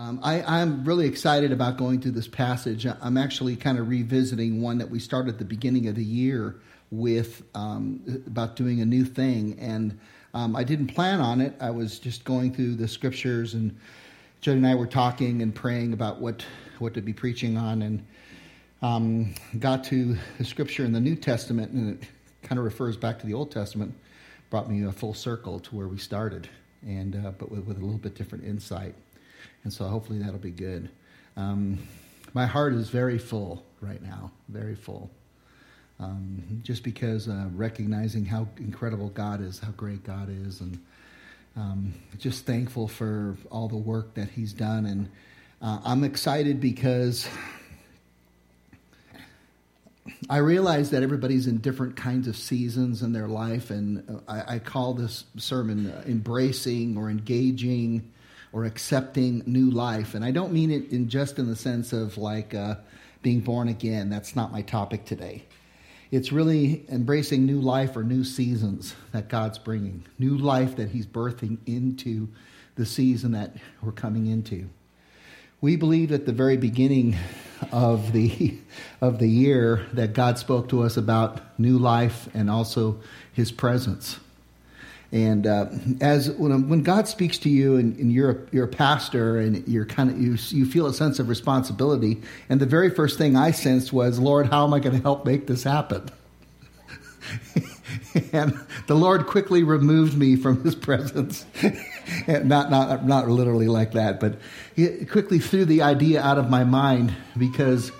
Um, I, am really excited about going through this passage. I'm actually kind of revisiting one that we started at the beginning of the year with um, about doing a new thing. And um, I didn't plan on it. I was just going through the scriptures, and Jody and I were talking and praying about what, what to be preaching on. And um, got to the scripture in the New Testament, and it kind of refers back to the Old Testament, brought me a full circle to where we started, and uh, but with, with a little bit different insight and so hopefully that'll be good. Um, my heart is very full right now, very full. Um, just because uh, recognizing how incredible God is, how great God is, and um, just thankful for all the work that He's done. And uh, I'm excited because I realize that everybody's in different kinds of seasons in their life, and uh, I, I call this sermon uh, embracing or engaging or accepting new life. And I don't mean it in just in the sense of like uh, being born again. That's not my topic today. It's really embracing new life or new seasons that God's bringing, new life that He's birthing into the season that we're coming into. We believe at the very beginning of the of the year that God spoke to us about new life and also His presence. And uh, as when, when God speaks to you and, and, you're a, you're a pastor and you're kind of you, you feel a sense of responsibility, and the very first thing I sensed was, Lord, how am I going to help make this happen? and the Lord quickly removed me from His presence. not not not literally like that, but He quickly threw the idea out of my mind because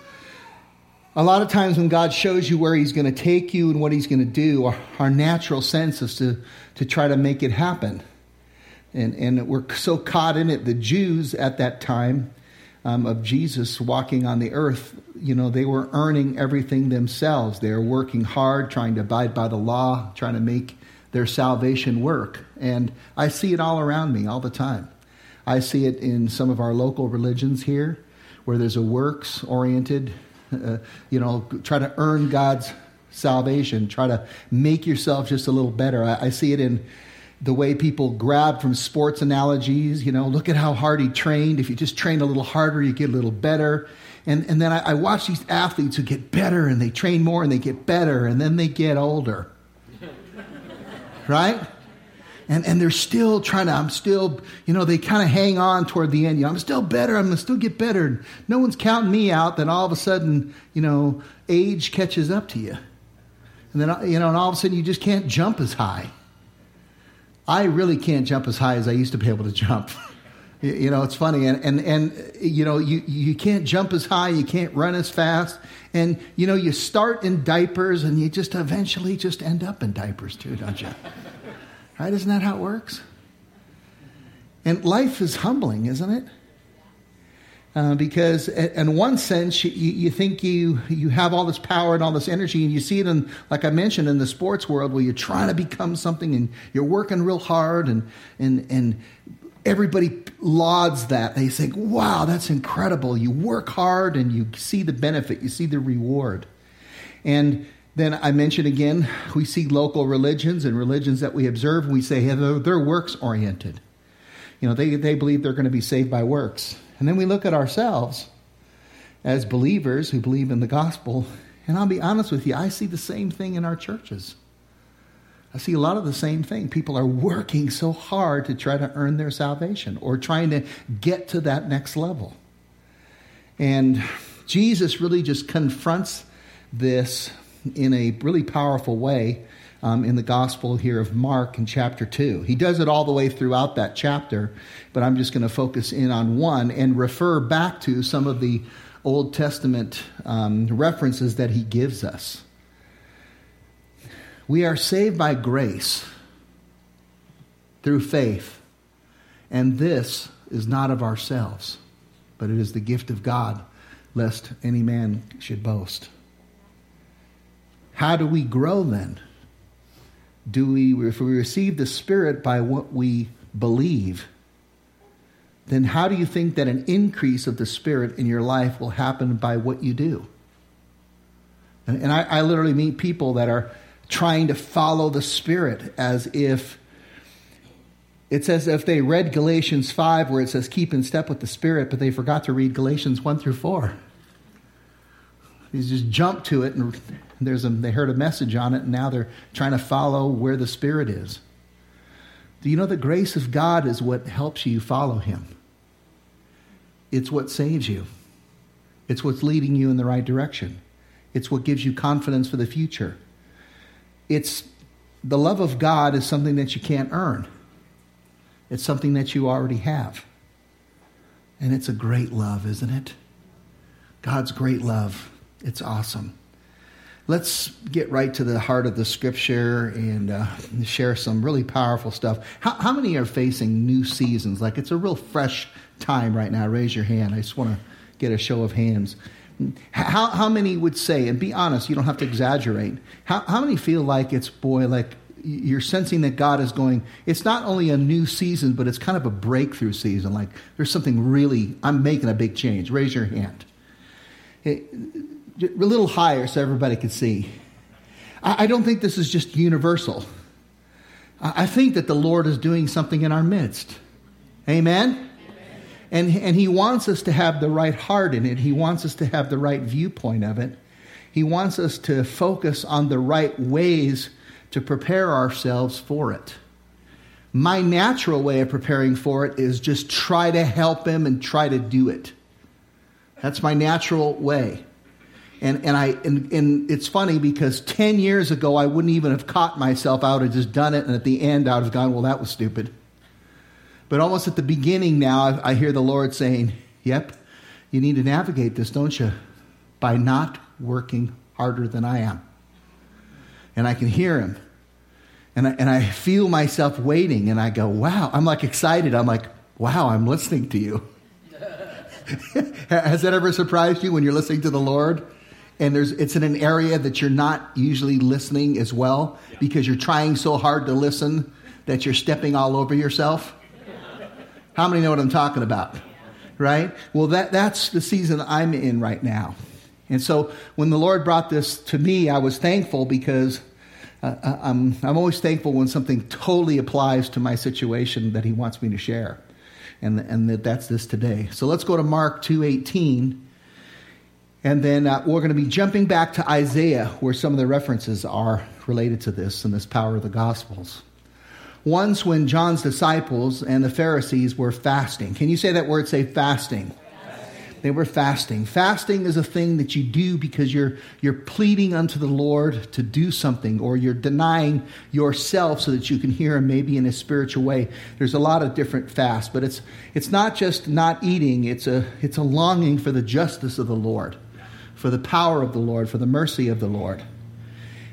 a lot of times when God shows you where He's going to take you and what He's going to do, our, our, natural sense is to, to try to make it happen. And, and we're so caught in it. The Jews at that time um, of Jesus walking on the earth, you know, they were earning everything themselves. They were working hard, trying to abide by the law, trying to make their salvation work. And I see it all around me all the time. I see it in some of our local religions here, where there's a works oriented uh, you know, try to earn God's salvation, try to make yourself just a little better. I, I see it in the way people grab from sports analogies. You know, look at how hard he trained. If you just train a little harder, you get a little better. And, and then I, I watch these athletes who get better and they train more and they get better and then they get older. right? And, and they're still trying to, I'm still, you know, they kind of hang on toward the end. You know, I'm still better. I'm going to still get better. No one's counting me out. Then all of a sudden, you know, age catches up to you. And then, you know, and all of a sudden you just can't jump as high. I really can't jump as high as I used to be able to jump. you know, it's funny. And, and, and, you know, you, you can't jump as high. You can't run as fast. And, you know, you start in diapers and you just eventually just end up in diapers too, don't you? Right? Isn't that how it works? And life is humbling, isn't it? Uh, because in one sense you, you, think you you have all this power and all this energy and you see it in like i mentioned in the sports world where you're trying to become something and you're working real hard and and and everybody lauds that they think wow that's incredible you work hard and you see the benefit you see the reward and then I mentioned again, we see local religions and religions that we observe, we say hey, they're, they're works oriented. You know, they, they believe they're going to be saved by works. And then we look at ourselves as believers who believe in the gospel, and I'll be honest with you, I see the same thing in our churches. I see a lot of the same thing. People are working so hard to try to earn their salvation or trying to get to that next level. And Jesus really just confronts this in a really powerful way um, in the Gospel here of Mark in chapter 2. He does it all the way throughout that chapter, but I'm just going to focus in on one and refer back to some of the Old Testament um, references that he gives us. We are saved by grace through faith, and this is not of ourselves, but it is the gift of God, lest any man should boast. How do we grow then? Do we, if we receive the Spirit by what we believe, then how do you think that an increase of the Spirit in your life will happen by what you do? And, and I, I literally meet people that are trying to follow the Spirit as if It's as if they read Galatians 5, where it says, keep in step with the Spirit, but they forgot to read Galatians 1 through 4. They just jump to it, and there's a, they heard a message on it, and now they're trying to follow where the Spirit is. Do you know the grace of God is what helps you follow Him? It's what saves you, it's what's leading you in the right direction, it's what gives you confidence for the future. It's the love of God is something that you can't earn. It's something that you already have. And it's a great love, isn't it? God's great love. It's awesome. Let's get right to the heart of the scripture and uh, share some really powerful stuff. How, how, many are facing new seasons? Like it's a real fresh time right now. Raise your hand. I just want to get a show of hands. How, how many would say, and be honest, you don't have to exaggerate, how, how many feel like it's, boy, like you're sensing that God is going, it's not only a new season, but it's kind of a breakthrough season. Like there's something really, I'm making a big change. Raise your hand. A little higher so everybody can see. I, I don't think this is just universal. I, I think that the Lord is doing something in our midst. Amen? And, and He wants us to have the right heart in it, He wants us to have the right viewpoint of it. He wants us to focus on the right ways to prepare ourselves for it. My natural way of preparing for it is just try to help him and try to do it. That's my natural way. And, and, I, and, and it's funny because 10 years ago, I wouldn't even have caught myself. Would have just done it. And at the end, I would have gone, well, that was stupid. But almost at the beginning now, I, I hear the Lord saying, yep, you need to navigate this, don't you? By not working harder than I am and I can hear him. And I, and I feel myself waiting, and I go, wow. I'm like excited. I'm like, wow, I'm listening to you. Has that ever surprised you when you're listening to the Lord? And there's, it's in an area that you're not usually listening as well because you're trying so hard to listen that you're stepping all over yourself. How many know what I'm talking about? Right? Well, that, that's the season I'm in right now. And so when the Lord brought this to me, I was thankful because uh, uh, I'm, I'm always thankful when something totally applies to my situation that He wants me to share. And, and that that's this today. So let's go to Mark 2.18. And then uh, we're going to be jumping back to Isaiah, where some of the references are related to this and this power of the Gospels. Once, when John's disciples and the Pharisees were fasting, can you say that word? Say fasting. They were fasting. Fasting is a thing that you do because you're, you're pleading unto the Lord to do something, or you're denying yourself so that you can hear Him maybe in a spiritual way. There's a lot of different fasts, but it's, it's not just not eating, it's a, it's a longing for the justice of the Lord, for the power of the Lord, for the mercy of the Lord.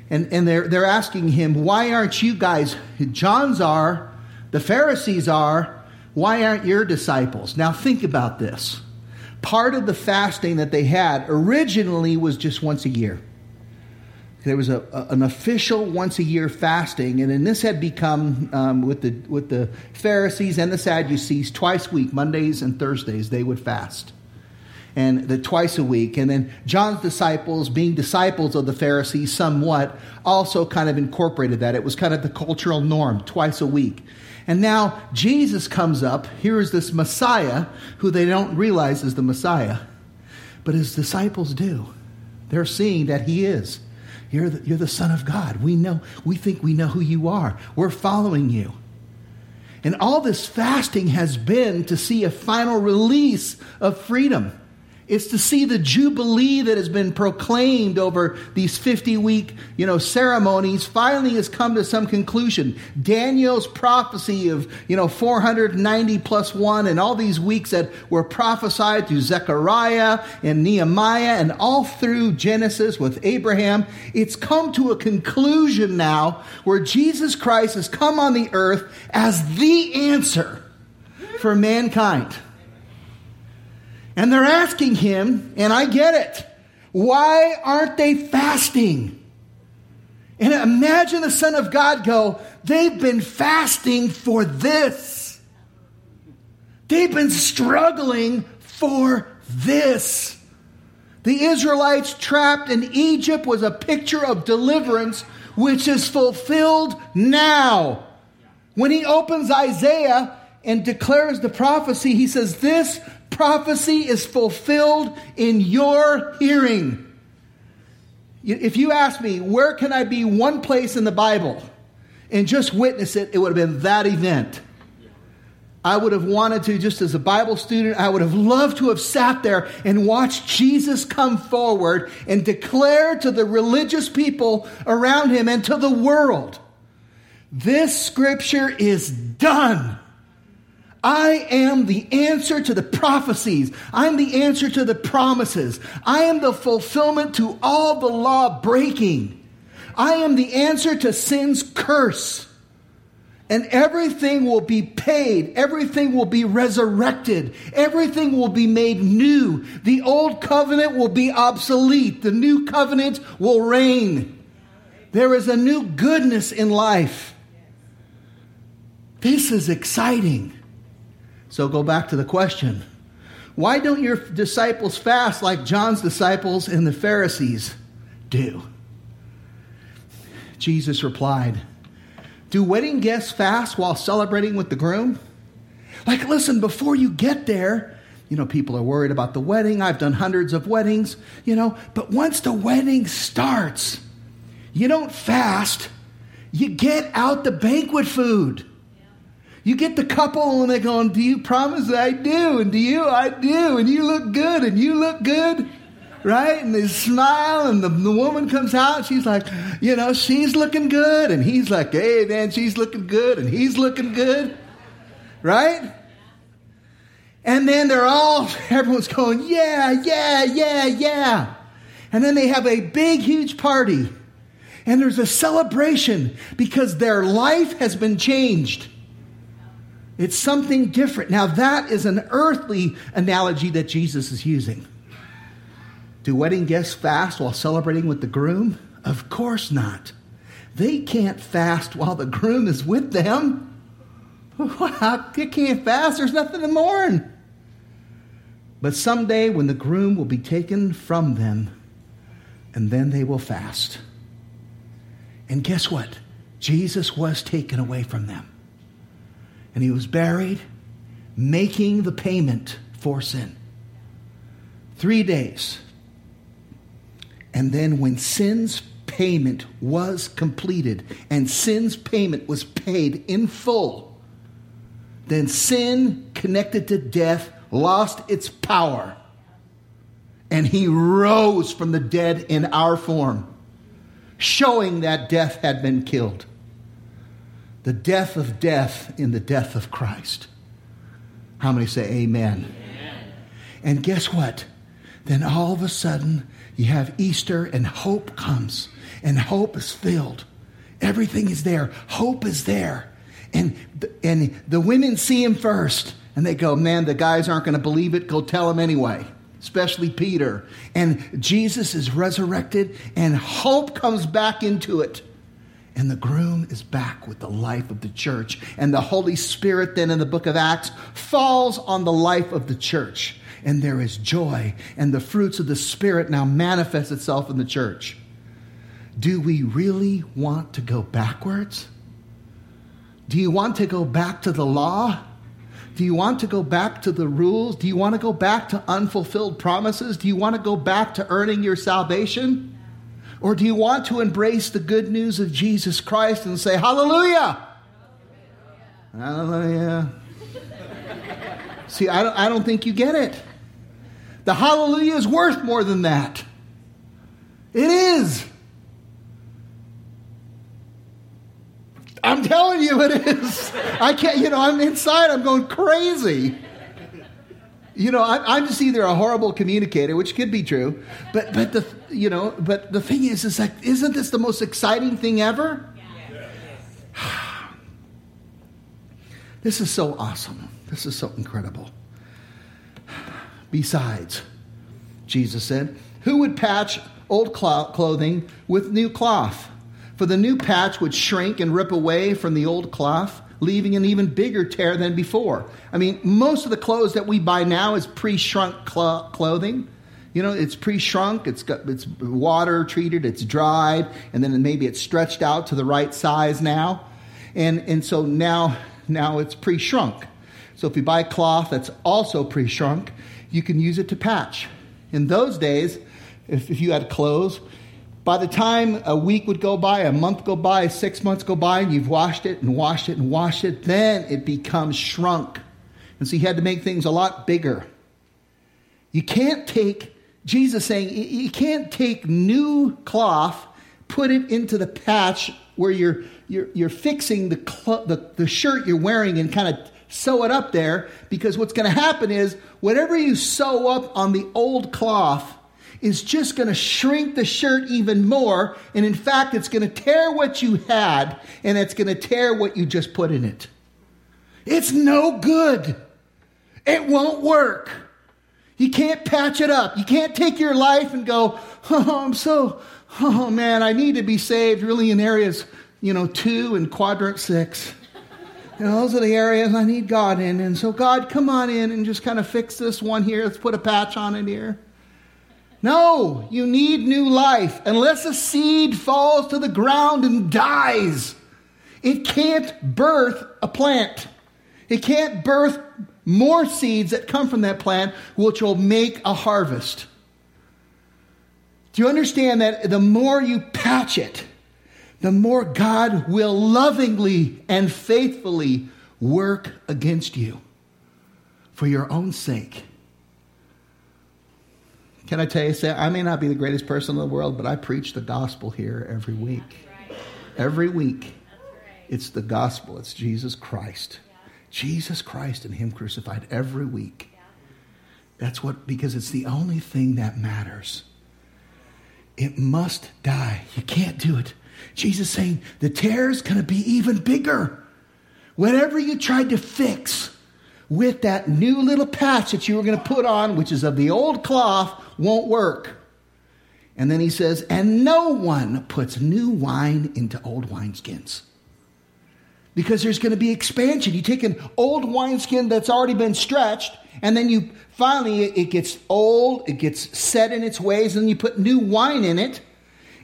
And, and they're, they're asking him, Why aren't you guys, John's are, the Pharisees are, why aren't your disciples? Now think about this part of the fasting that they had originally was just once a year. There was a, a, an official once a year fasting, and then this had become um, with the with the Pharisees and the Sadducees twice a week, Mondays and Thursdays, they would fast, and the twice a week. And then John's disciples, being disciples of the Pharisees, somewhat also kind of incorporated that. It was kind of the cultural norm, twice a week. And now Jesus comes up. Here is this Messiah who they don't realize is the Messiah, but his disciples do. They're seeing that he is. You're the, you're the Son of God. We know, we think we know who you are. We're following you. And all this fasting has been to see a final release of freedom. It's to see the jubilee that has been proclaimed over these 50 week, you know, ceremonies finally has come to some conclusion. Daniel's prophecy of, you know, 490 plus 1 and all these weeks that were prophesied through Zechariah and Nehemiah and all through Genesis with Abraham, it's come to a conclusion now where Jesus Christ has come on the earth as the answer for mankind. And they're asking him, and I get it, why aren't they fasting? And imagine the Son of God go, they've been fasting for this. They've been struggling for this. The Israelites trapped in Egypt was a picture of deliverance which is fulfilled now. When he opens Isaiah and declares the prophecy, he says, This prophecy is fulfilled in your hearing. If you ask me, where can I be one place in the Bible and just witness it, it would have been that event. I would have wanted to, just as a Bible student, I would have loved to have sat there and watched Jesus come forward and declare to the religious people around him and to the world this scripture is done. I am the answer to the prophecies. I'm the answer to the promises. I am the fulfillment to all the law breaking. I am the answer to sin's curse. And everything will be paid. Everything will be resurrected. Everything will be made new. The old covenant will be obsolete. The new covenant will reign. There is a new goodness in life. This is exciting. So go back to the question why don't your disciples fast like John's disciples and the Pharisees do? Jesus replied, Do wedding guests fast while celebrating with the groom? Like, listen, before you get there, you know, people are worried about the wedding. I've done hundreds of weddings, you know, but once the wedding starts, you don't fast, you get out the banquet food. You get the couple and they're going, Do you promise? I do. And do you? I do. And you look good. And you look good. Right? And they smile. And the, the woman comes out. she's like, You know, she's looking good. And he's like, Hey, man, she's looking good. And he's looking good. Right? And then they're all, everyone's going, Yeah, yeah, yeah, yeah. And then they have a big, huge party. And there's a celebration because their life has been changed. It's something different. Now, that is an earthly analogy that Jesus is using. Do wedding guests fast while celebrating with the groom? Of course not. They can't fast while the groom is with them. They can't fast. There's nothing to mourn. But someday, when the groom will be taken from them, and then they will fast. And guess what? Jesus was taken away from them and he was buried, making the payment for sin. Three days. And then, when sin's payment was completed and sin's payment was paid in full, then sin connected to death lost its power. And he rose from the dead in our form, showing that death had been killed the death of death in the death of Christ. How many say amen? amen? And guess what? Then all of a sudden, you have Easter and hope comes, and hope is filled. Everything is there. Hope is there. And, and the women see him first, and they go, Man, the guys aren't going to believe it. Go tell them anyway, especially Peter. And Jesus is resurrected, and hope comes back into it. And the groom is back with the life of the church. And the Holy Spirit, then in the book of Acts, falls on the life of the church. And there is joy. And the fruits of the Spirit now manifest itself in the church. Do we really want to go backwards? Do you want to go back to the law? Do you want to go back to the rules? Do you want to go back to unfulfilled promises? Do you want to go back to earning your salvation? Or do you want to embrace the good news of Jesus Christ and say, Hallelujah? Hallelujah. See, I don't, I don't think you get it. The hallelujah is worth more than that. It is. I'm telling you, it is. I can't, you know, I'm inside, I'm going crazy. You know, I, am just either a horrible communicator, which could be true, but but the you know, but the thing is, is like, isn't this the most exciting thing ever? this is so awesome. This is so incredible. Besides, Jesus said, who would patch old clothing with new cloth? For the new patch would shrink and rip away from the old cloth leaving an even bigger tear than before. I mean, most of the clothes that we buy now is pre-shrunk cl- clothing. You know, it's pre-shrunk, it's got it's water treated, it's dried, and then maybe it's stretched out to the right size now. And, and so now, now it's pre shrunk. So if you buy cloth that's also pre shrunk, you can use it to patch. In those days, if, if you had clothes, by the time a week would go by, a month go by, six months go by, and you've washed it and washed it and washed it, then it becomes shrunk. And so you had to make things a lot bigger. You can't take, Jesus saying, you can't take new cloth, put it into the patch where you're, you're, you're fixing the, cl- the, the shirt you're wearing and kind of sew it up there because what's going to happen is whatever you sew up on the old cloth is just going to shrink the shirt even more. And in fact, it's going to tear what you had and it's going to tear what you just put in it. It's no good. It won't work. You can't patch it up. You can't take your life and go, oh, I'm so, oh man, I need to be saved really in areas, you know, two and quadrant six. You know, those are the areas I need God in. And so, God, come on in and just kind of fix this one here. Let's put a patch on it here. No, you need new life. Unless a seed falls to the ground and dies, it can't birth a plant. It can't birth more seeds that come from that plant, which will make a harvest. Do you understand that the more you patch it, the more God will lovingly and faithfully work against you for your own sake? Can I tell you, say, I may not be the greatest person in the world, but I preach the gospel here every week. Right. Every week. Right. It's the gospel, it's Jesus Christ. Yeah. Jesus Christ and Him crucified every week. Yeah. That's what, because it's the only thing that matters. It must die. You can't do it. Jesus saying the tear is going to be even bigger. Whatever you tried to fix with that new little patch that you were going to put on, which is of the old cloth, won't work. And then he says, and no one puts new wine into old wineskins. Because there's going to be expansion. You take an old wineskin that's already been stretched, and then you finally, it gets old, it gets set in its ways, and you put new wine in it.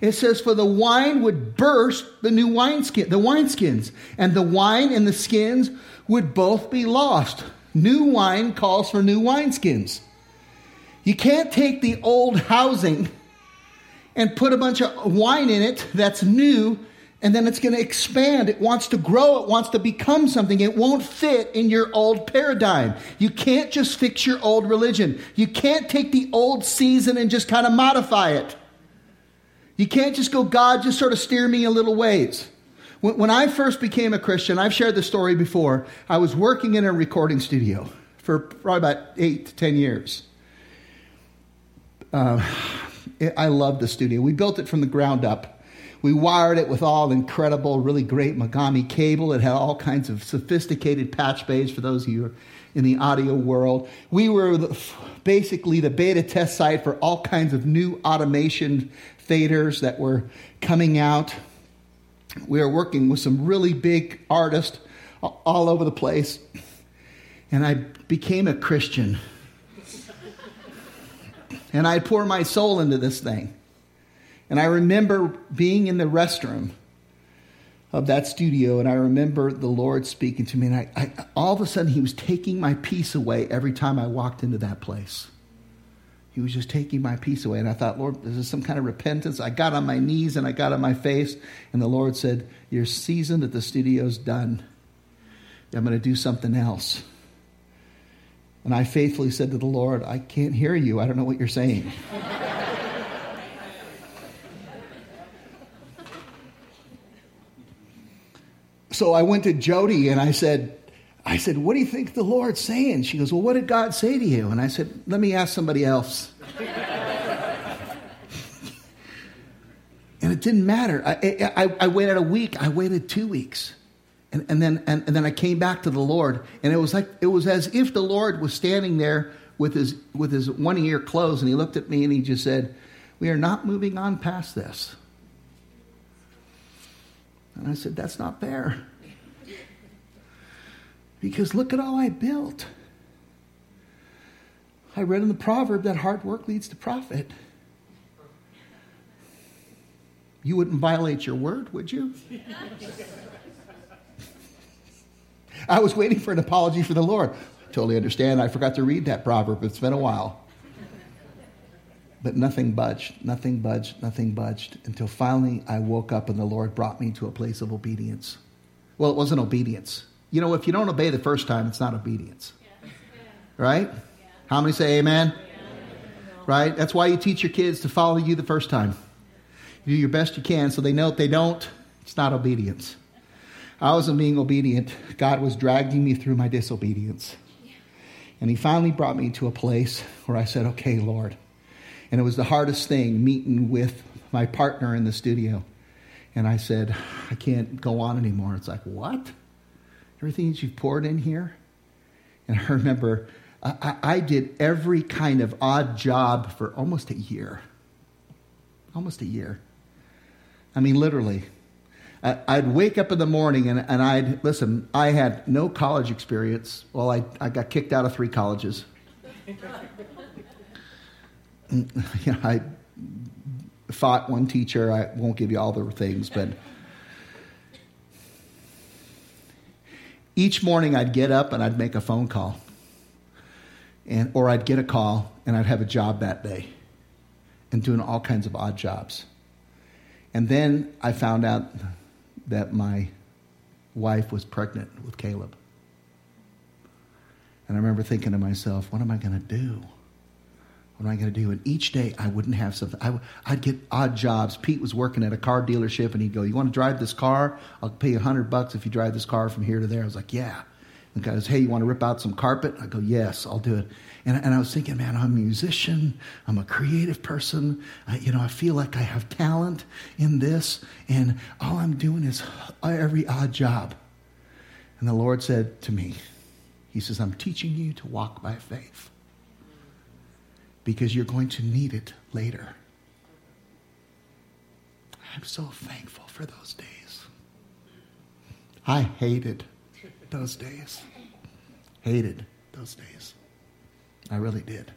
It says, for the wine would burst the new wineskin, the wineskins, and the wine and the skins would both be lost. New wine calls for new wineskins. You can't take the old housing and put a bunch of wine in it that's new and then it's going to expand. It wants to grow. It wants to become something. It won't fit in your old paradigm. You can't just fix your old religion. You can't take the old season and just kind of modify it. You can't just go, God, just sort of steer me a little ways. When, I first became a Christian, I've shared the story before. I was working in a recording studio for probably about eight to ten years. Uh, I love the studio. We built it from the ground up. We wired it with all incredible, really great Mogami cable. It had all kinds of sophisticated patch bays for those of you who are in the audio world. We were the, basically the beta test site for all kinds of new automation faders that were coming out. We were working with some really big artists all over the place. And I became a Christian and I pour my soul into this thing. And I remember being in the restroom of that studio, and I remember the Lord speaking to me, and I, I, all of a sudden He was taking my peace away every time I walked into that place. He was just taking my peace away. And I thought, Lord, this is some kind of repentance. I got on my knees and I got on my face, and the Lord said, Your season at the studio's done. I'm going to do something else. And I faithfully said to the Lord, I can't hear you. I don't know what you're saying. so I went to Jody and I said, I said, What do you think the Lord's saying? She goes, Well, what did God say to you? And I said, Let me ask somebody else. and it didn't matter. I, I, I waited a week, I waited two weeks. And, and, then, and, and then I came back to the Lord, and it was like it was as if the Lord was standing there with his with his one ear closed, and he looked at me and he just said, "We are not moving on past this." And I said, "That's not fair." Because look at all I built. I read in the proverb that hard work leads to profit. You wouldn't violate your word, would you? I was waiting for an apology for the Lord. Totally understand. I forgot to read that proverb. It's been a while. But nothing budged, nothing budged, nothing budged until finally I woke up and the Lord brought me to a place of obedience. Well, it wasn't obedience. You know, if you don't obey the first time, it's not obedience. Right? How many say amen? Right? That's why you teach your kids to follow you the first time. You do your best you can so they know if they don't, it's not obedience. I wasn't being obedient. God was dragging me through my disobedience. And He finally brought me to a place where I said, okay, Lord, and it was the hardest thing meeting with my partner in the studio. And I said, I can't go on anymore. It's like, what? Everything that you've poured in here? And I remember I, I did every kind of odd job for almost a year. Almost a year. I mean, literally. I'd wake up in the morning and, and I'd listen. I had no college experience. Well, I, I got kicked out of three colleges. yeah, I fought one teacher. I won't give you all the things, but each morning I'd get up and I'd make a phone call, and or I'd get a call and I'd have a job that day, and doing all kinds of odd jobs. And then I found out that my wife was pregnant with Caleb. And I remember thinking to myself, what am I going to do? What am I going to do? And each day I wouldn't have something. I, would get odd jobs. Pete was working at a car dealership and he'd go, You want to drive this car? I'll pay you 100 bucks if you drive this car from here to there. I was like, Yeah. And the guy goes, Hey, you want to rip out some carpet? I go, Yes, I'll do it. And, and I was thinking, Man, I'm a musician. I'm a creative person. I, you know, I feel like I have talent in this. And all I'm doing is every odd job. And the Lord said to me, He says, I'm teaching you to walk by faith because you're going to need it later. I'm so thankful for those days. I hated those days. Hated those days. I really did.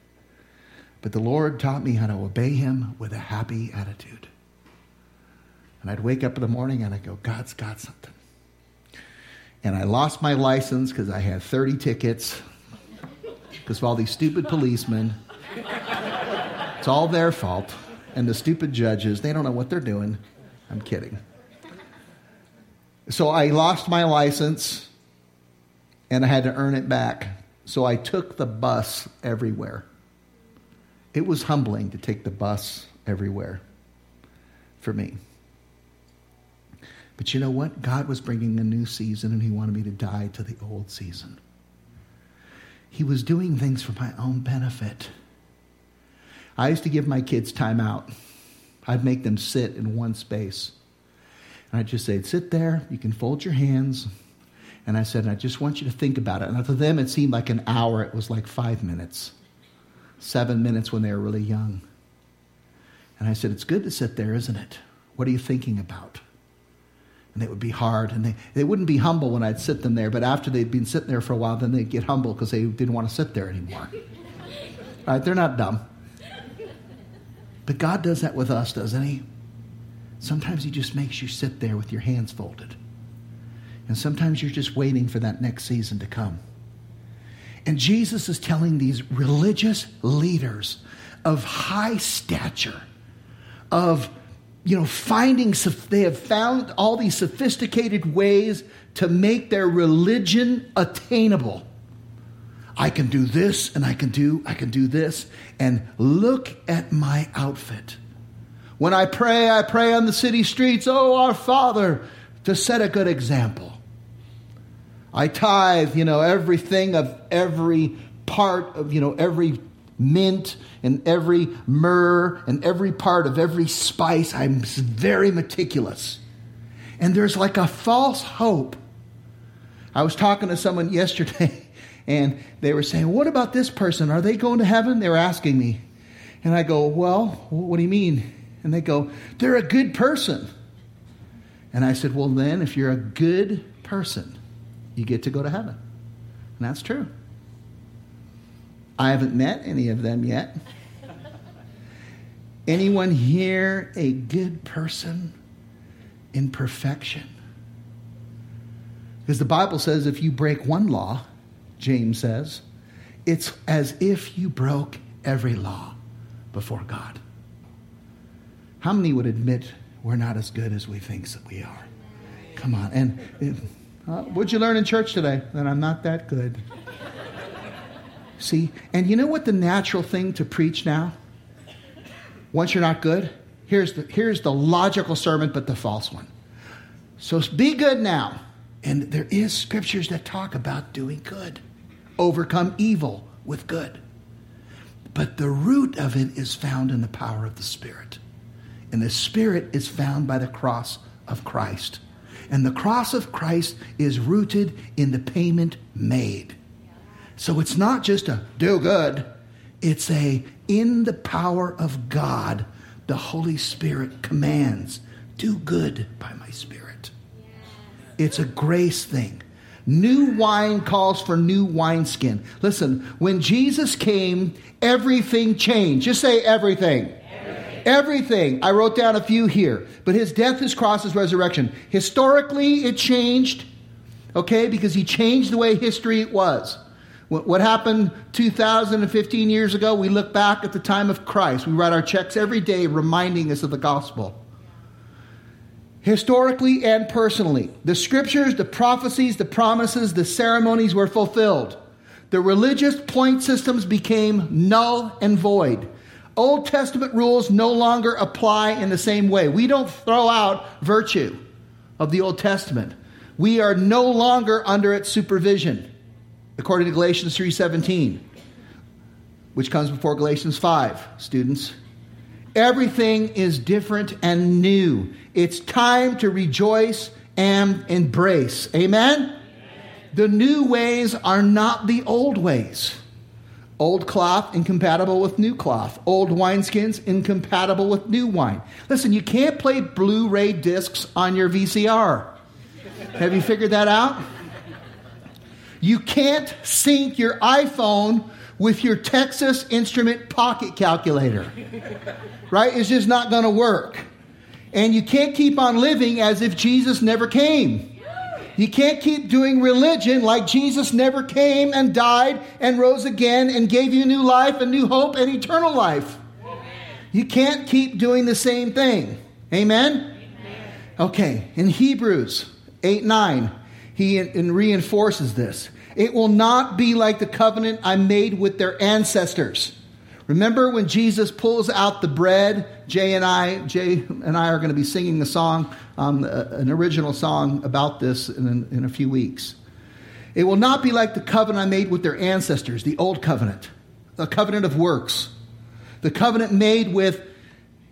But the Lord taught me how to obey Him with a happy attitude. And I'd wake up in the morning and I'd go, God's got something. And I lost my license because I had 30 tickets because of all these stupid policemen it's all their fault. And the stupid judges, they don't know what they're doing. I'm kidding. So I lost my license and I had to earn it back. So I took the bus everywhere. It was humbling to take the bus everywhere for me. But you know what? God was bringing a new season and He wanted me to die to the old season. He was doing things for my own benefit. I used to give my kids time out. I'd make them sit in one space. And I'd just say, sit there, you can fold your hands. And I said, I just want you to think about it. And to them, it seemed like an hour. It was like five minutes, seven minutes when they were really young. And I said, It's good to sit there, isn't it? What are you thinking about? And it would be hard. And they, they wouldn't be humble when I'd sit them there. But after they'd been sitting there for a while, then they'd get humble because they didn't want to sit there anymore. right? They're not dumb. But God does that with us, doesn't He? Sometimes He just makes you sit there with your hands folded. And sometimes you're just waiting for that next season to come. And Jesus is telling these religious leaders of high stature, of, you know, finding, they have found all these sophisticated ways to make their religion attainable. I can do this and I can do, I can do this. And look at my outfit. When I pray, I pray on the city streets, oh, our Father, to set a good example. I tithe, you know, everything of every part of, you know, every mint and every myrrh and every part of every spice. I'm very meticulous. And there's like a false hope. I was talking to someone yesterday and they were saying, What about this person? Are they going to heaven? They were asking me. And I go, Well, what do you mean? And they go, They're a good person. And I said, Well, then, if you're a good person, you get to go to heaven. And that's true. I haven't met any of them yet. Anyone here a good person in perfection? Because the Bible says if you break one law, James says, it's as if you broke every law before God. How many would admit we're not as good as we think that we are? Come on. And uh, what'd you learn in church today? That I'm not that good. See, and you know what the natural thing to preach now? Once you're not good, here's the, here's the logical sermon, but the false one. So be good now. And there is scriptures that talk about doing good. Overcome evil with good. But the root of it is found in the power of the Spirit. And the Spirit is found by the cross of Christ. And the cross of Christ is rooted in the payment made. So it's not just a do good, it's a in the power of God, the Holy Spirit commands do good by my Spirit. It's a grace thing. New wine calls for new wineskin. Listen, when Jesus came, everything changed. Just say everything. Everything. I wrote down a few here. But his death, his cross, his resurrection. Historically, it changed, okay, because he changed the way history was. What happened 2015 years ago, we look back at the time of Christ. We write our checks every day reminding us of the gospel. Historically and personally, the scriptures, the prophecies, the promises, the ceremonies were fulfilled. The religious point systems became null and void. Old Testament rules no longer apply in the same way. We don't throw out virtue of the Old Testament. We are no longer under its supervision, according to Galatians 3:17, which comes before Galatians 5, students. Everything is different and new. It's time to rejoice and embrace. Amen? Amen. The new ways are not the old ways. Old cloth incompatible with new cloth. Old wineskins incompatible with new wine. Listen, you can't play Blu ray discs on your VCR. Have you figured that out? You can't sync your iPhone with your Texas Instrument pocket calculator. Right? It's just not going to work. And you can't keep on living as if Jesus never came. You can't keep doing religion like Jesus never came and died and rose again and gave you new life and new hope and eternal life. You can't keep doing the same thing. Amen? Okay, in Hebrews 8 9, he reinforces this. It will not be like the covenant I made with their ancestors Remember when Jesus pulls out the bread? Jay and I, Jay and I are going to be singing a song, um, an original song about this in, in a few weeks. It will not be like the covenant I made with their ancestors, the old covenant, the covenant of works, the covenant made with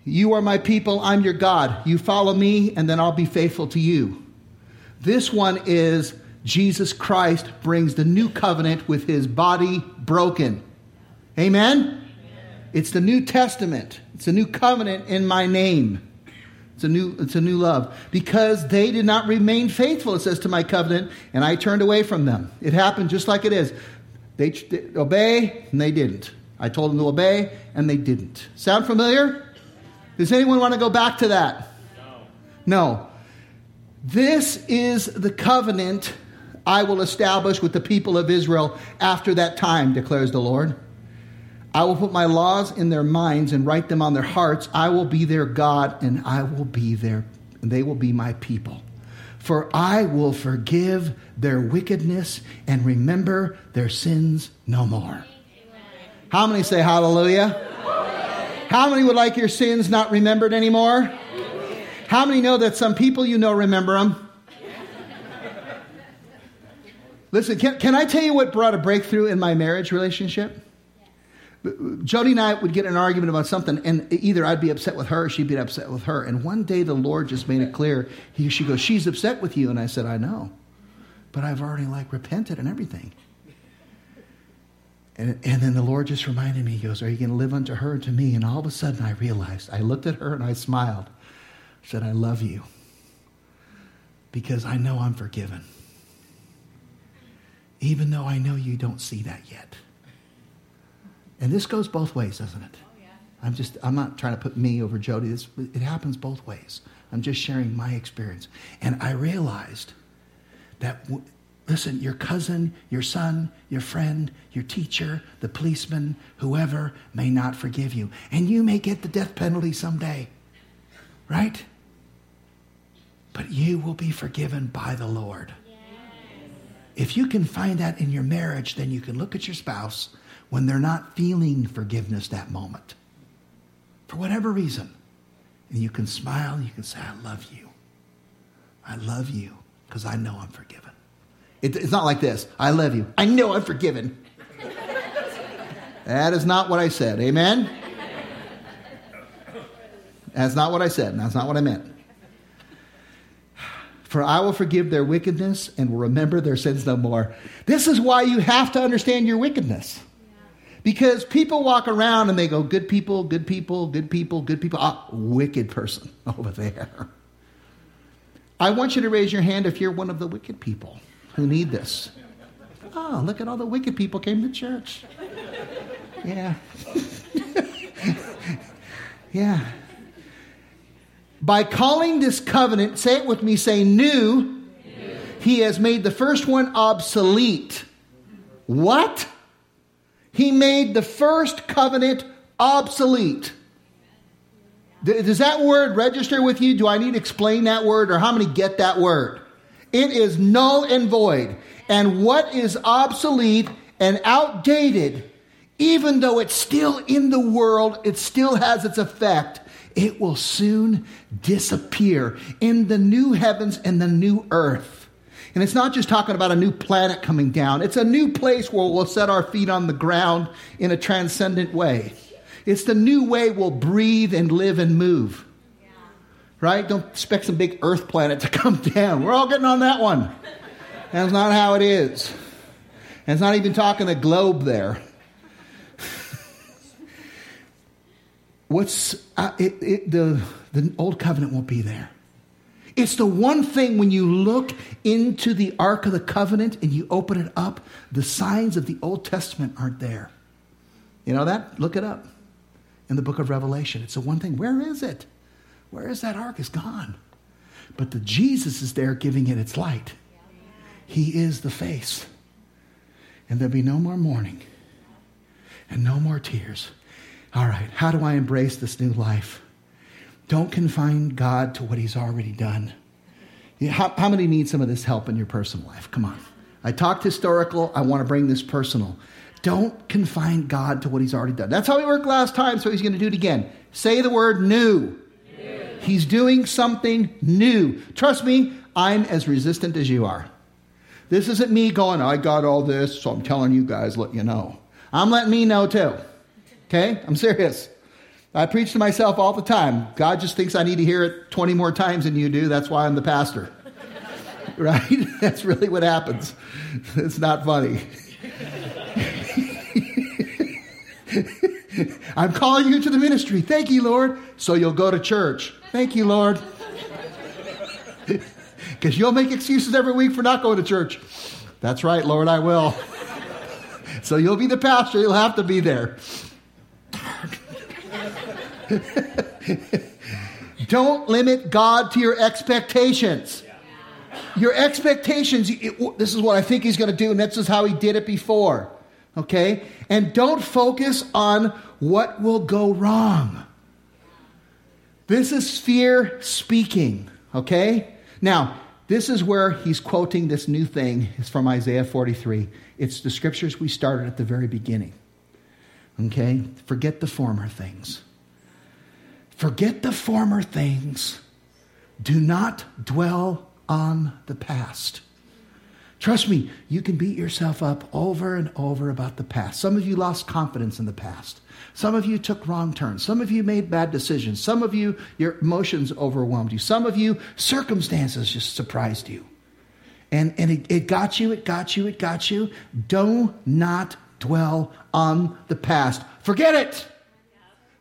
you are my people, I'm your God. You follow me, and then I'll be faithful to you. This one is Jesus Christ brings the new covenant with his body broken. Amen? It's the New Testament. It's a new covenant in my name. It's a new, it's a new love. Because they did not remain faithful, it says, to my covenant, and I turned away from them. It happened just like it is. They, they obey, and they didn't. I told them to obey, and they didn't. Sound familiar? Does anyone want to go back to that? No. No. This is the covenant I will establish with the people of Israel after that time, declares the Lord. I will put my laws in their minds and write them on their hearts. I will be their God, and I will be their, and they will be my people. For I will forgive their wickedness and remember their sins no more. How many say hallelujah? How many would like your sins not remembered anymore? How many know that some people you know remember them? Listen, can, can I tell you what brought a breakthrough in my marriage relationship? Jody and I would get an argument about something, and either I'd be upset with her or she'd be upset with her. And one day the Lord just made it clear. He, she goes, She's upset with you. And I said, I know. But I've already like repented and everything. And, and then the Lord just reminded me, He goes, Are you going to live unto her and to me? And all of a sudden I realized, I looked at her and I smiled. Said, I love you because I know I'm forgiven. Even though I know you don't see that yet. And this goes both ways, doesn't it? Oh, yeah. I'm just, I'm not trying to put me over Jody. This, it happens both ways. I'm just sharing my experience. And I realized that Listen, your cousin, your son, your friend, your teacher, the policeman, whoever may not forgive you. And you may get the death penalty someday, right? But you will be forgiven by the Lord. If you can find that in your marriage, then you can look at your spouse when they're not feeling forgiveness that moment, for whatever reason. And you can smile, you can say, I love you. I love you because I know I'm forgiven. It, it's not like this I love you. I know I'm forgiven. that is not what I said. Amen? That's not what I said. That's not what I meant. For I will forgive their wickedness and will remember their sins no more. This is why you have to understand your wickedness. Because people walk around and they go, good people, good people, good people, good people. Ah, wicked person over there. I want you to raise your hand if you're one of the wicked people who need this. Oh, look at all the wicked people came to church. Yeah. yeah. By calling this covenant, say it with me, say new, he has made the first one obsolete. What? He made the first covenant obsolete. Does that word register with you? Do I need to explain that word or how many get that word? It is null and void. And what is obsolete and outdated, even though it's still in the world, it still has its effect, it will soon disappear in the new heavens and the new earth. And it's not just talking about a new planet coming down, it's a new place where we'll set our feet on the ground in a transcendent way. It's the new way we'll breathe and live and move right? Don't expect some big earth planet to come down. We're all getting on that one. That's not how it is. And it's not even talking a globe there. What's uh, it, it, the the old covenant won't be there. It's the one thing when you look into the Ark of the Covenant and you open it up, the signs of the Old Testament aren't there. You know that? Look it up in the book of Revelation. It's the one thing. Where is it? Where is that ark? It's gone. But the Jesus is there giving it its light. He is the face. And there'll be no more mourning and no more tears. All right, how do I embrace this new life? Don't confine God to what He's already done. How, how many need some of this help in your personal life? Come on. I talked historical, I want to bring this personal. Don't confine God to what He's already done. That's how He worked last time, so He's going to do it again. Say the word new. He's doing something new. Trust me, I'm as resistant as you are. This isn't me going, I got all this, so I'm telling you guys, let you know. I'm letting me know too. Okay? I'm serious. I preach to myself all the time. God just thinks I need to hear it 20 more times than you do. That's why I'm the pastor. right? That's really what happens. It's not funny. I'm calling you to the ministry. Thank you, Lord. So you'll go to church. Thank you, Lord. Because you'll make excuses every week for not going to church. That's right, Lord, I will. so you'll be the pastor, you'll have to be there. Don't limit God to your expectations. Your expectations, it, this is what I think He's going to do, and this is how He did it before. Okay? And don't focus on what will go wrong. This is fear speaking, okay? Now, this is where he's quoting this new thing. It's from Isaiah 43. It's the scriptures we started at the very beginning. Okay? Forget the former things. Forget the former things. Do not dwell on the past. Trust me, you can beat yourself up over and over about the past. Some of you lost confidence in the past. Some of you took wrong turns. Some of you made bad decisions. Some of you, your emotions overwhelmed you. Some of you, circumstances just surprised you. And, and it, it got you, it got you, it got you. Do not dwell on the past. Forget it.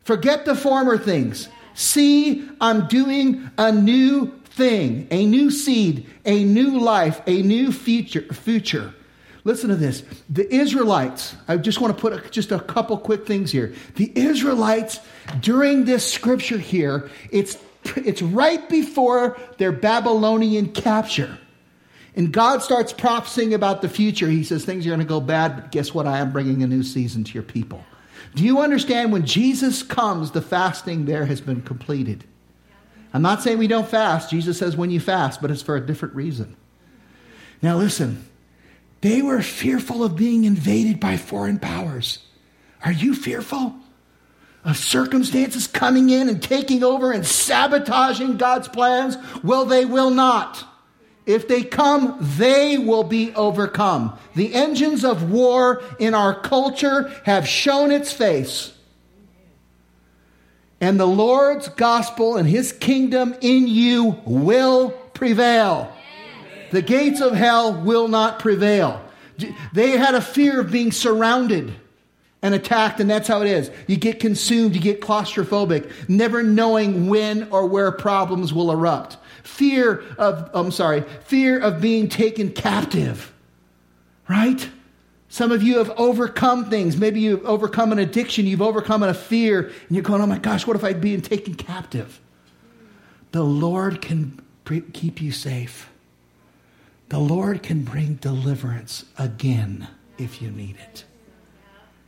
Forget the former things. See, I'm doing a new thing, a new seed, a new life, a new future. future. Listen to this. The Israelites, I just want to put a, just a couple quick things here. The Israelites, during this scripture here, it's, it's right before their Babylonian capture. And God starts prophesying about the future. He says things are going to go bad, but guess what? I am bringing a new season to your people. Do you understand when Jesus comes, the fasting there has been completed? I'm not saying we don't fast. Jesus says when you fast, but it's for a different reason. Now, listen, they were fearful of being invaded by foreign powers. Are you fearful of circumstances coming in and taking over and sabotaging God's plans? Well, they will not. If they come, they will be overcome. The engines of war in our culture have shown its face. And the Lord's gospel and his kingdom in you will prevail. The gates of hell will not prevail. They had a fear of being surrounded and attacked, and that's how it is. You get consumed, you get claustrophobic, never knowing when or where problems will erupt fear of, I'm sorry, fear of being taken captive, right? Some of you have overcome things. Maybe you've overcome an addiction, you've overcome a fear, and you're going, oh my gosh, what if I'd be taken captive? The Lord can keep you safe. The Lord can bring deliverance again if you need it.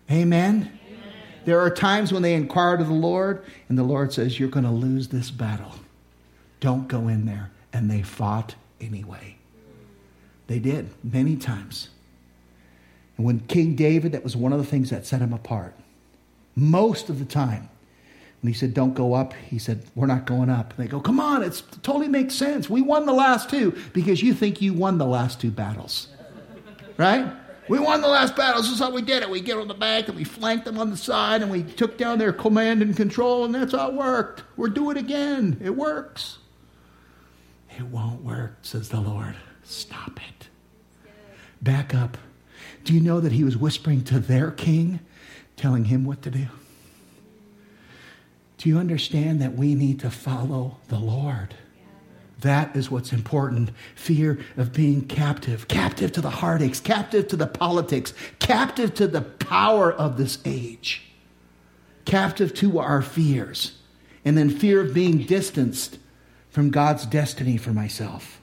Amen? Amen? There are times when they inquire to the Lord, and the Lord says, You're going to lose this battle. Don't go in there. And they fought anyway. They did many times. And when King David, that was one of the things that set him apart. Most of the time, when he said, Don't go up, he said, We're not going up. And they go, Come on, it totally makes sense. We won the last two because you think you won the last two battles. Right? We won the last battle. This is how we did it. We get on the back and we flanked them on the side and we took down their command and control, and that's how it worked. We're doing it again. It works. It won't work, says the Lord. Stop it. Back up. Do you know that he was whispering to their king, telling him what to do? Do you understand that we need to follow the Lord? That is what's important. Fear of being captive, captive to the heartaches, captive to the politics, captive to the power of this age, captive to our fears, and then fear of being distanced from God's destiny for myself.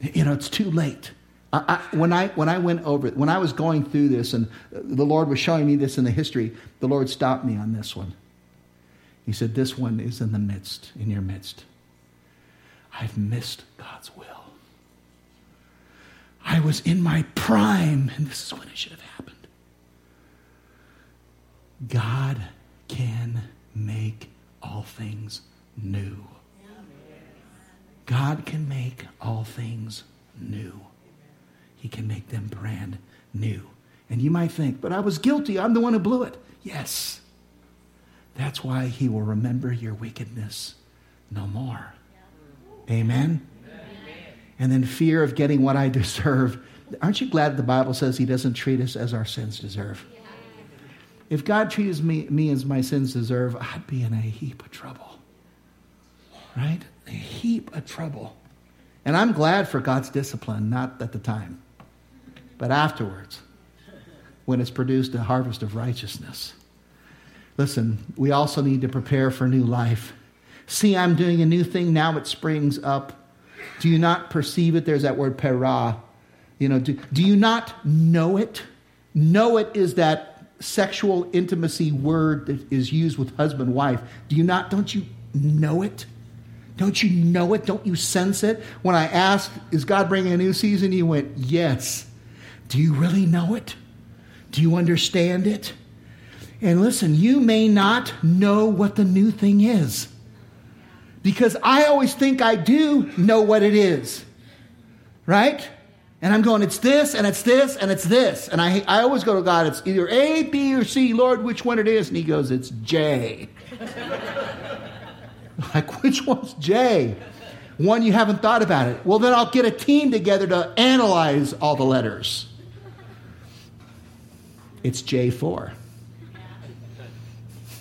You know, it's too late. I, I, when, I, when I went over, when I was going through this and the Lord was showing me this in the history, the Lord stopped me on this one. He said, This one is in the midst, in your midst. I've missed God's will. I was in my prime, and this is when it should have happened. God can make all things new. God can make all things new. He can make them brand new. And you might think, but I was guilty. I'm the one who blew it. Yes. That's why he will remember your wickedness no more. Amen? And then fear of getting what I deserve. Aren't you glad the Bible says he doesn't treat us as our sins deserve? If God treated me, me as my sins deserve, I'd be in a heap of trouble. Right? a heap of trouble. And I'm glad for God's discipline, not at the time, but afterwards, when it's produced a harvest of righteousness. Listen, we also need to prepare for new life. See, I'm doing a new thing now, it springs up. Do you not perceive it? There's that word para. You know, do, do you not know it? Know it is that sexual intimacy word that is used with husband wife. Do you not, don't you know it? Don't you know it? Don't you sense it? When I asked, Is God bringing a new season? You went, Yes. Do you really know it? Do you understand it? And listen, you may not know what the new thing is. Because I always think I do know what it is. Right? And I'm going, it's this, and it's this, and it's this. And I, I always go to God, it's either A, B, or C. Lord, which one it is? And He goes, it's J. Like, which one's J? One you haven't thought about it. Well, then I'll get a team together to analyze all the letters. It's J4.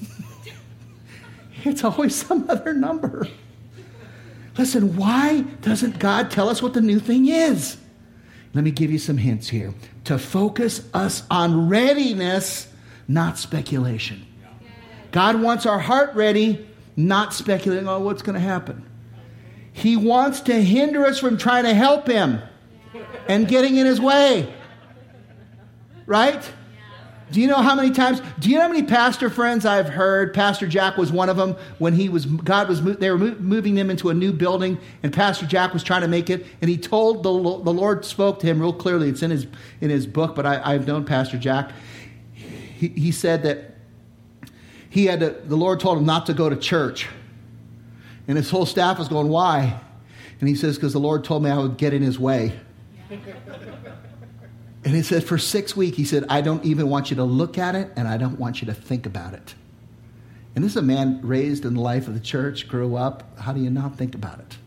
it's always some other number. Listen, why doesn't God tell us what the new thing is? Let me give you some hints here. To focus us on readiness, not speculation. God wants our heart ready, not speculating on what's going to happen. He wants to hinder us from trying to help him. and getting in his way. Right? Do you know how many times? Do you know how many pastor friends I've heard? Pastor Jack was one of them. When he was, God was, they were moving them into a new building, and Pastor Jack was trying to make it. And he told the the Lord spoke to him real clearly. It's in his in his book, but I, have known Pastor Jack. He, he said that he had to, the Lord told him not to go to church, and his whole staff was going, "Why?" And he says, "Because the Lord told me I would get in His way." And he said, for six weeks, he said, I don't even want you to look at it and I don't want you to think about it. And this is a man raised in the life of the church, grew up. How do you not think about it?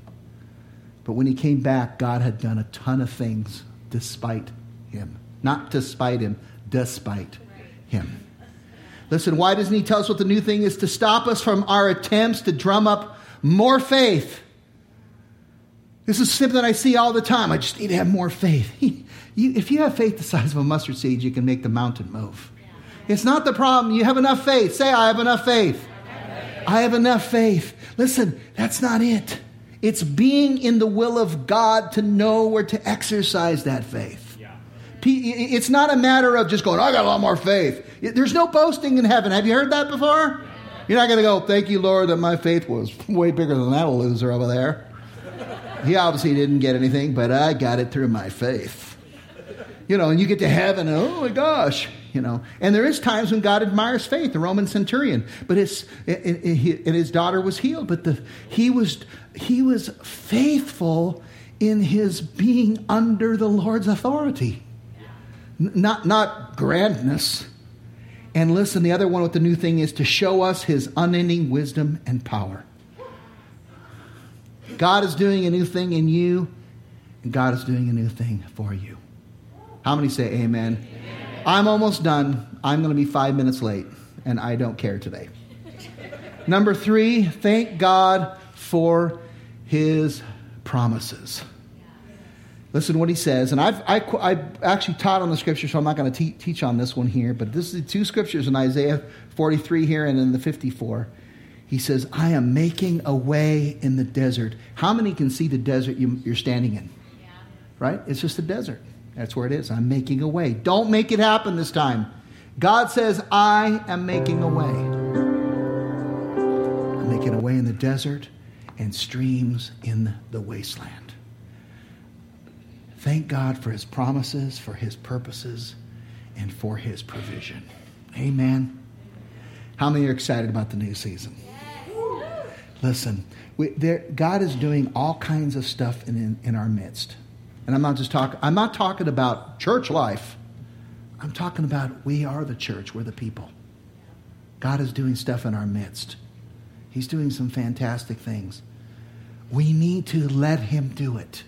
But when he came back, God had done a ton of things despite him. Not despite him, despite him. Listen, why doesn't he tell us what the new thing is? To stop us from our attempts to drum up more faith. This is something I see all the time. I just need to have more faith. You, if you have faith the size of a mustard seed, you can make the mountain move. It's not the problem. You have enough faith. Say, I have enough faith. I have enough faith. Listen, that's not it. It's being in the will of God to know where to exercise that faith. It's not a matter of just going, I got a lot more faith. There's no boasting in heaven. Have you heard that before? You're not going to go, thank you, Lord, that my faith was way bigger than that loser over there. He obviously didn't get anything, but I got it through my faith you know, and you get to heaven, and oh my gosh, you know. And there is times when God admires faith, the Roman centurion, but his and his daughter was healed, but the he was he was faithful in his being under the Lord's authority, not not grandness. And listen, the other one with the new thing is to show us his unending wisdom and power. God is doing a new thing in you, and God is doing a new thing for you. How many say amen? amen? I'm almost done. I'm going to be five minutes late, and I don't care today. Number three, thank God for his promises. Listen to what he says. And I've, I, I actually taught on the scripture, so I'm not going to te- teach on this one here. But this is the two scriptures in Isaiah 43 here and in the 54. He says, I am making a way in the desert. How many can see the desert you, are standing in? Yeah. Right? It's just a desert. That's where it is. I'm making a way. Don't make it happen this time. God says, I am making a way. I'm making a way in the desert and streams in the wasteland. Thank God for his promises, for his purposes, and for his provision. Amen. How many are excited about the new season? Listen, we, there, God is doing all kinds of stuff in, in, in our midst. And I'm not just talking, I'm not talking about church life. I'm talking about we are the church, we're the people. God is doing stuff in our midst. He's doing some fantastic things. We need to let Him do it.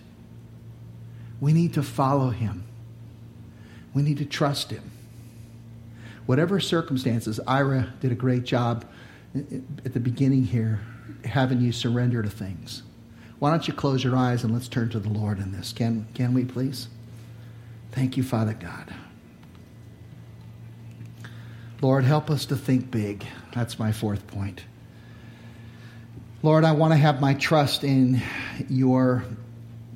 We need to follow Him. We need to trust Him. Whatever circumstances, Ira did a great job at the beginning here, having you surrender to things. Why don't you close your eyes and let's turn to the Lord in this? Can, can we please? Thank you, Father God. Lord, help us to think big. That's my fourth point. Lord, I want to have my trust in your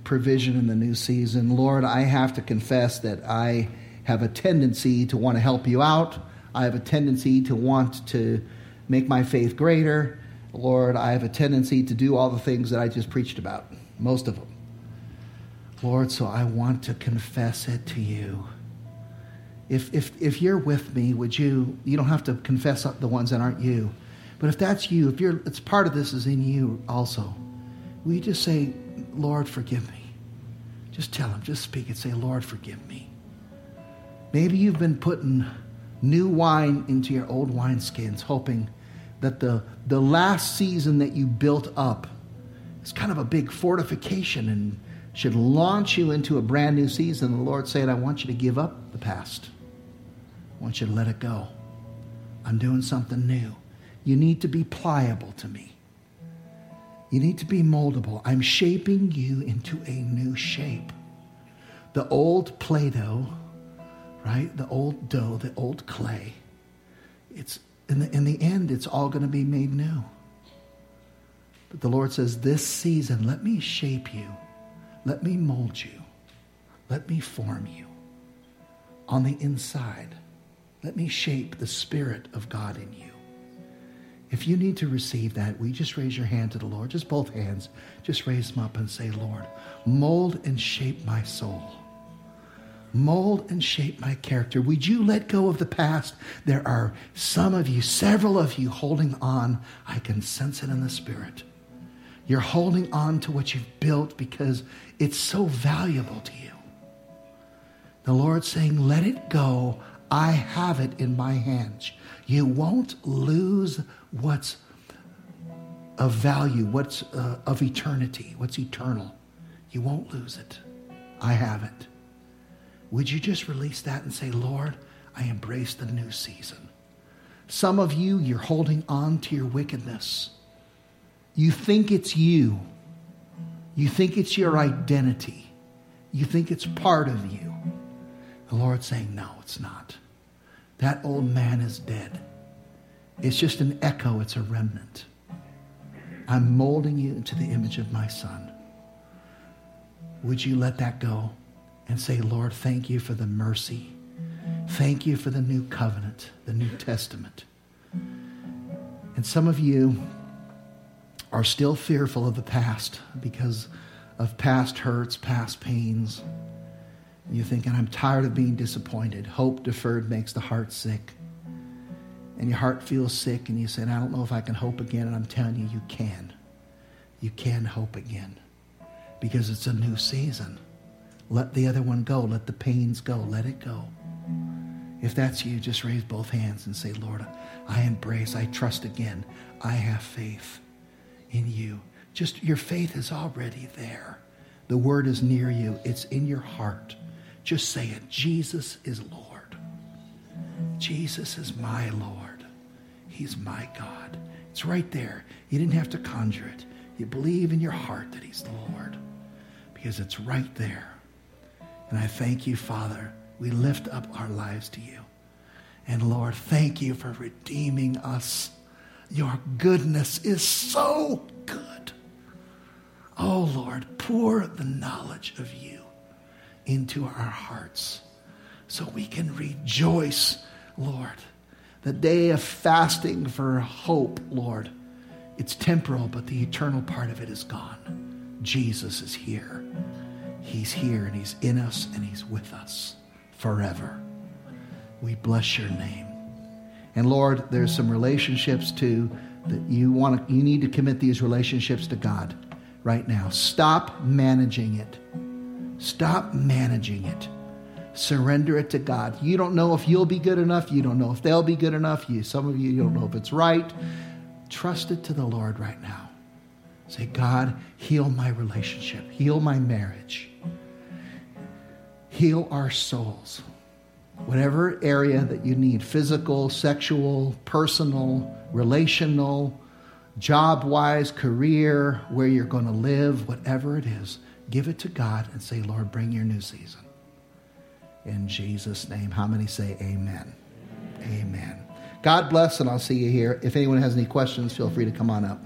provision in the new season. Lord, I have to confess that I have a tendency to want to help you out. I have a tendency to want to make my faith greater. Lord, I have a tendency to do all the things that I just preached about, most of them. Lord, so I want to confess it to you. If, if, if you're with me, would you, you don't have to confess the ones that aren't you, but if that's you, if you're, it's part of this is in you also, will you just say, Lord, forgive me? Just tell him, just speak and say, Lord, forgive me. Maybe you've been putting new wine into your old wineskins, hoping that the, the last season that you built up is kind of a big fortification and should launch you into a brand new season. The Lord saying, I want you to give up the past. I want you to let it go. I'm doing something new. You need to be pliable to me. You need to be moldable. I'm shaping you into a new shape. The old Play Doh, right? The old dough, the old clay, it's in the, in the end, it's all going to be made new. But the Lord says, This season, let me shape you, let me mold you. Let me form you on the inside. Let me shape the Spirit of God in you. If you need to receive that, we just raise your hand to the Lord? Just both hands. Just raise them up and say, Lord, mold and shape my soul. Mold and shape my character. Would you let go of the past? There are some of you, several of you, holding on. I can sense it in the Spirit. You're holding on to what you've built because it's so valuable to you. The Lord's saying, Let it go. I have it in my hands. You won't lose what's of value, what's uh, of eternity, what's eternal. You won't lose it. I have it. Would you just release that and say, Lord, I embrace the new season? Some of you, you're holding on to your wickedness. You think it's you. You think it's your identity. You think it's part of you. The Lord's saying, No, it's not. That old man is dead. It's just an echo, it's a remnant. I'm molding you into the image of my son. Would you let that go and say, Lord, thank you for the mercy. Thank you for the new covenant, the New Testament. And some of you are still fearful of the past because of past hurts, past pains. And you're thinking, I'm tired of being disappointed. Hope deferred makes the heart sick and your heart feels sick and you say, I don't know if I can hope again. And I'm telling you, you can. You can hope again because it's a new season. Let the other one go. Let the pains go. Let it go. If that's you, just raise both hands and say, Lord, I embrace, I trust again. I have faith in you. Just your faith is already there. The word is near you, it's in your heart. Just say it Jesus is Lord. Jesus is my Lord. He's my God. It's right there. You didn't have to conjure it. You believe in your heart that He's the Lord because it's right there. And I thank you, Father. We lift up our lives to you. And Lord, thank you for redeeming us. Your goodness is so good. Oh, Lord, pour the knowledge of you into our hearts so we can rejoice Lord. The day of fasting for hope, Lord, it's temporal, but the eternal part of it is gone. Jesus is here. He's here and He's in us and He's with us forever. We bless your name. And Lord, there's some relationships too that you want to, you need to commit these relationships to God right now. Stop managing it. Stop managing it. Surrender it to God. You don't know if you'll be good enough. You don't know if they'll be good enough. You, some of you, you don't know if it's right. Trust it to the Lord right now. Say, God, heal my relationship, heal my marriage, heal our souls. Whatever area that you need physical, sexual, personal, relational, job wise, career, where you're going to live, whatever it is, give it to God and say, Lord, bring your new season in Jesus' name. How many say amen? Amen. God bless, and I'll see you here. If anyone has any questions, feel free to come on up.